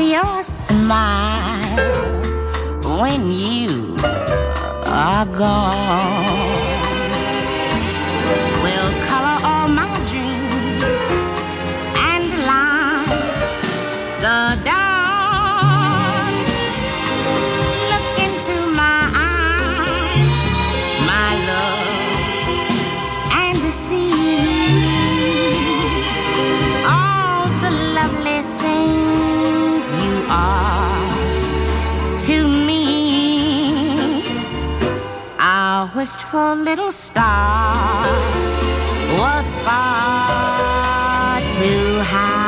your smile when you are gone. wistful little star was far too high.